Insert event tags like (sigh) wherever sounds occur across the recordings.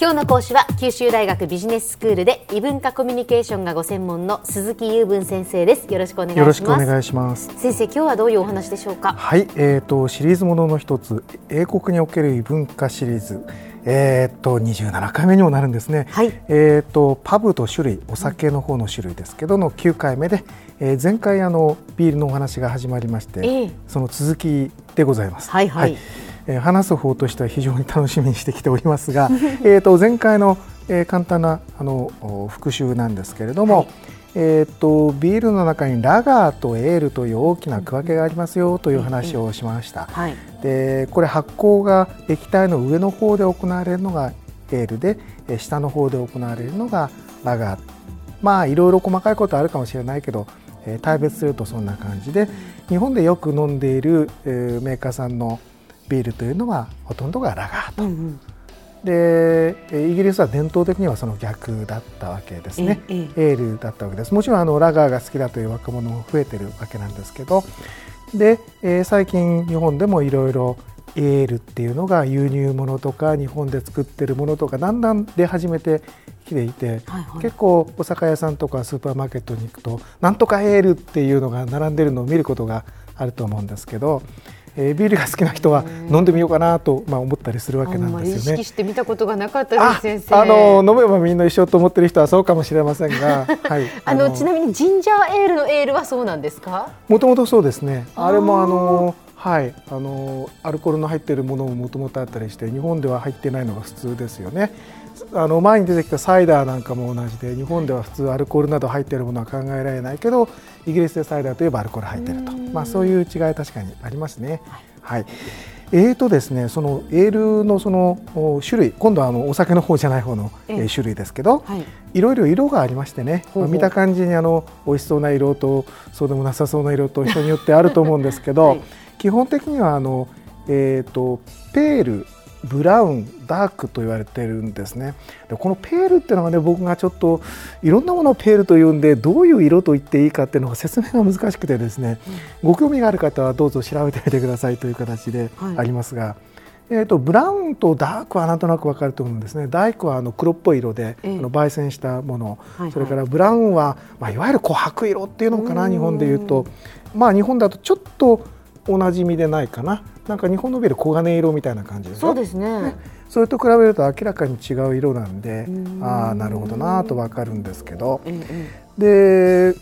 今日の講師は九州大学ビジネススクールで異文化コミュニケーションがご専門の鈴木雄文先生です。よろしくお願いします。よろしくお願いします。先生今日はどういうお話でしょうか？はいえーとシリーズものの一つ英国における異文化シリーズ。えー、と27回目にもなるんですね、はい、えーと、パブと種類お酒の方の種類ですけどの9回目で、えー、前回あのビールのお話が始まりまして、えー、その続きでございます。はい、はい、はい、えー、話す方としては非常に楽しみにしてきておりますが (laughs) えと前回の、えー、簡単なあの復習なんですけれども、はい。えーと、ビールの中にラガーとエールという大きな区分けがありますよという話をしました。はい、でこれ発酵が液体の上の方で行われるのがエールで下の方で行われるのがラガー。まあいろいろ細かいことあるかもしれないけど、えー、大別するとそんな感じで日本でよく飲んでいる、えー、メーカーさんのビールというのはほとんどがラガーと。うんうん。でイギリスは伝統的にはその逆だったわけですね、エールだったわけです。もちろんあのラガーが好きだという若者も増えてるわけなんですけど。で、えー、最近日本でもいろいろエールっていうのが輸入物とか日本で作ってるものとかだんだん出始めてきていて、はいはい、結構お酒屋さんとかスーパーマーケットに行くとなんとかエールっていうのが並んでるのを見ることがあると思うんですけどえー、ビールが好きな人は飲んでみようかなと、まあ、思ったりするわけなんですよね。意識して見たことがなかったです先生。あの飲めばみんな一緒と思ってる人はそうかもしれませんが、(laughs) はい、あのちなみにジンジャーエールのエールはそうなんですか？もともとそうですね。あれもあのはい。あのアルコールの入っているものももともとあったりして日本では入ってないのが普通ですよね。あの前に出てきたサイダーなんかも同じで日本では普通アルコールなど入っているものは考えられないけどイギリスでサイダーといえばアルコール入っていると、まあ、そういう違い確かにありますね。はいえーとですね、そのエールのその種類今度はあのお酒の方じゃない方の、え種類ですけど、はい、いろいろ色がありましてね、まあ、見た感じにあの美味しそうな色とそうでもなさそうな色と (laughs) 人によってあると思うんですけど、はい、基本的にはあの、えーとペールブラウンダークと言われてるんですね。でこのペールっていうのがね僕がちょっといろんなものをペールというんでどういう色と言っていいかっていうのが説明が難しくてですね、うん、ご興味がある方はどうぞ調べてみてくださいという形でありますが。はいえーと、ブラウンとダークはなんとなく分かると思うんですね。ダークはあの黒っぽい色で、えー、あの焙煎したもの、はいはい、それからブラウンは、まあ、いわゆる琥珀色っていうのかな日本でいうと。まあ日本だとちょっとおなじみでないかな。なんか日本のビール黄金色みたいな感じですそうですね。ね。それと比べると明らかに違う色なんでああなるほどなと分かるんですけど、で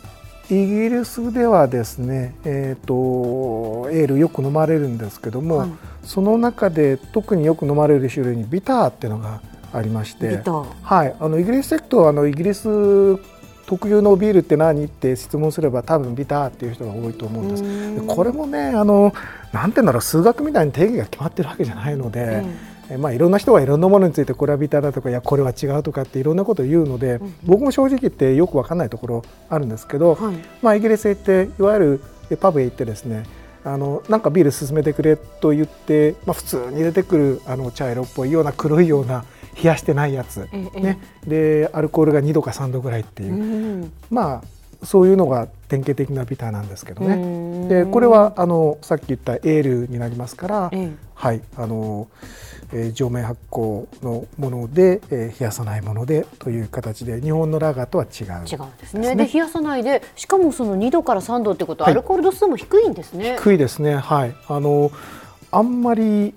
イギリスではですね、えーと、エールよく飲まれるんですけども、はい、その中で特によく飲まれる種類にビターっていうのがありまして。はい、あのイギリスセクトはあのイギリス特有のビールって何？って質問すれば多分ビターっていう人が多いと思うんです。これもねあのなんていうんだろう数学みたいに定義が決まってるわけじゃないので、えまあ、いろんな人はいろんなものについてこれはビターだとかいやこれは違うとかっていろんなことを言うので、僕も正直言ってよく分かんないところあるんですけど、はい、まあ、イギリスへ行っていわゆるパブへ行ってですねあのなんかビール進めてくれと言って、まあ、普通に出てくるあの茶色っぽいような黒いような冷やしてないやつ、ね、でアルコールが2度か3度ぐらいっていう、まあそういうのが典型的なビターなんですけどね。でこれはあのさっき言ったエールになりますから、はいあの、えー、上面発酵のもので、えー、冷やさないものでという形で日本のラガーとは違う、違うんですね。で冷やさないでしかもその2度から3度ってことは、アルコール度数も低いんですね。低いですね。はい。あのあんまり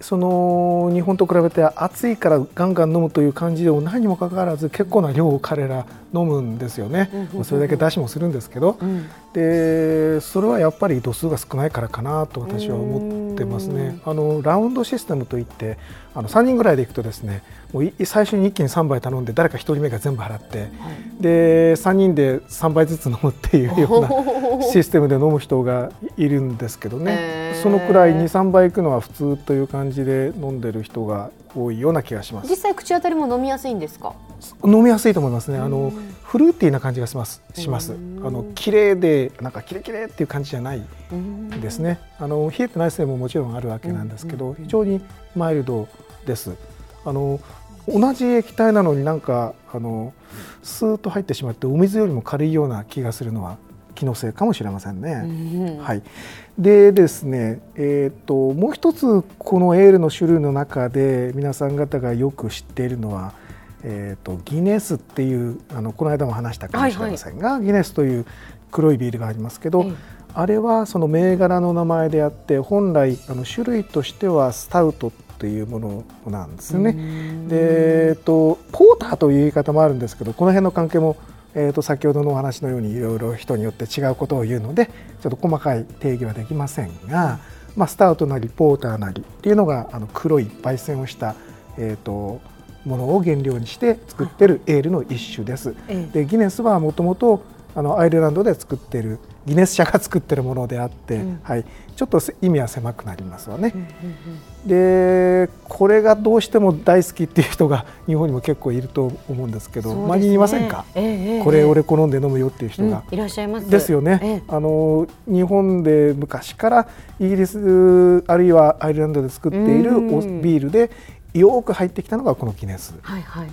その日本と比べて暑いからガンガン飲むという感じでも何にもかかわらず結構な量を彼ら飲むんですよね、それだけ出しもするんですけど、うん、でそれはやっぱり度数が少ないからかなと私は思ってますね。あのラウンドシステムといってあの3人ぐらいでいくとですねもう最初に一気に3杯頼んで誰か1人目が全部払って、はい、で3人で3杯ずつ飲むっていうような (laughs) システムで飲む人がいるんですけどね、そのくらい23杯いくのは普通という感じで飲んでる人が多いような気がします。実際口当たりも飲みやすいんですか？飲みやすいと思いますね。あのフルーティーな感じがします。します。あの綺麗でなんかキレキレっていう感じじゃないですね。あの冷えてないせいももちろんあるわけなんですけど非常にマイルドです。あの同じ液体なのになんかあのスーッと入ってしまってお水よりも軽いような気がするのは気のせいかもしれませんね。はい、でですね、えーと、もう一つこのエールの種類の中で皆さん方がよく知っているのは、えーと、ギネスっていうあのこの間も話したかもしれませんが、はいはい、ギネスという黒いビールがありますけど、あれはその銘柄の名前であって本来あの種類としてはスタウトというものなんですよね。で、えっと、ポーターという言い方もあるんですけどこの辺の関係も、えー、と先ほどのお話のようにいろいろ人によって違うことを言うのでちょっと細かい定義はできませんが、まあ、スタウトなりポーターなりっていうのがあの黒い焙煎をした、えー、とものを原料にして作ってるエールの一種です。でギネスはもともとアイルランドで作っているギネス社が作ってるものであって、うん、はい、ちょっと意味は狭くなりますわね。うんうんうん、でこれがどうしても大好きっていう人が日本にも結構いると思うんですけど、ね、周りにいませんか、えー、これ俺好んで飲むよっていう人が、うん、いらっしゃいます。ですよね、えー、あの日本で昔からイギリスあるいはアイルランドで作っているビールでよく入ってきたのがこのギネス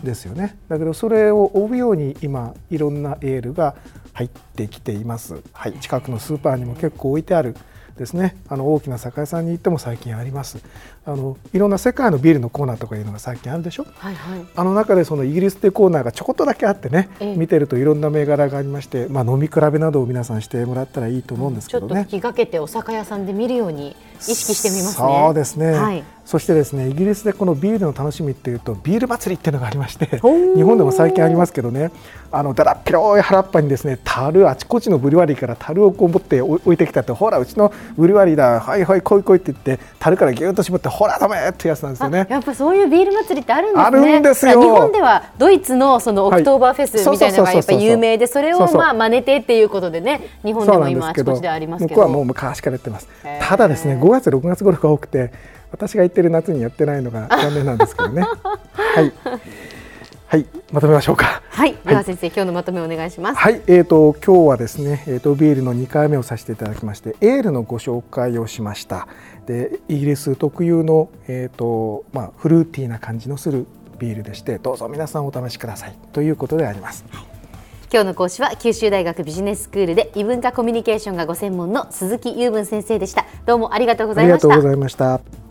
ですよね、はいはい、だけどそれを追うように今いろんなエールが入ってきています、はい、近くのスーパーにも結構置いてあるですね。あの大きな酒屋さんに行っても最近あります。あのいろんな世界のビールのコーナーとかいうのが最近あるでしょ、はいはい、あの中でそのイギリスでコーナーがちょこっとだけあってね、ええ、見てるといろんな銘柄がありまして、まあ、飲み比べなどを皆さんしてもらったらいいと思うんですけどね、ちょっと気がけてお酒屋さんで見るように意識してみますね。そうですね、はいそしてですねイギリスでこのビールの楽しみっていうとビール祭りっていうのがありまして日本でも最近ありますけどねあのだだっ広い原っぱにですね樽あちこちのブリュワリーから樽をこう持って置いてきたってほらうちのブリュワリーだはいはい来い来いって言って樽からぎゅっと絞ってほら飲めってやつなんですよね。やっぱそういうビール祭りってあるんですね。あるんですよ。日本ではドイツのそのオクトーバーフェスみたいなのがやっぱり有名でそれをまあ真似てっていうことでね日本でも今あちこちでありますけど。向こうはもう昔からやってます。ただですね5月6月頃が多くて私が言ってる夏にやってないのが残念なんですけどね。(laughs) はい。はい、まとめましょうか。はい、では先生、今日のまとめお願いします。はい、えっ、ー、と今日はですね、えっ、ー、とビールの2回目をさせていただきまして、エールのご紹介をしました。で、イギリス特有のえっ、ー、とまあフルーティーな感じのするビールでして、どうぞ皆さんお試しくださいということであります。はい今日の講師は九州大学ビジネススクールで異文化コミュニケーションがご専門の鈴木雄文先生でしたどうもありがとうございましたありがとうございました